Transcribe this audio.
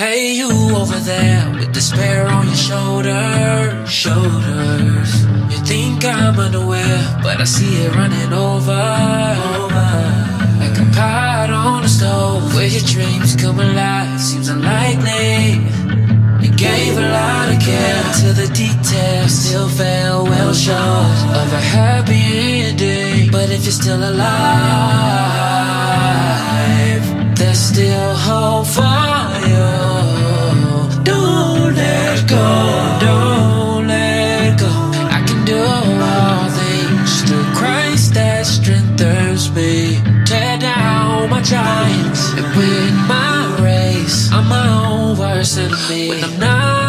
Hey, you over there with despair on your shoulders, shoulders. You think I'm unaware, but I see it running over, over. Like a pot on the stove, where your dreams come alive seems unlikely. You gave a lot of care to the details, still fell well short of a happy ending. But if you're still alive, there's still hope for my and win my race. I'm my own worst enemy when I'm not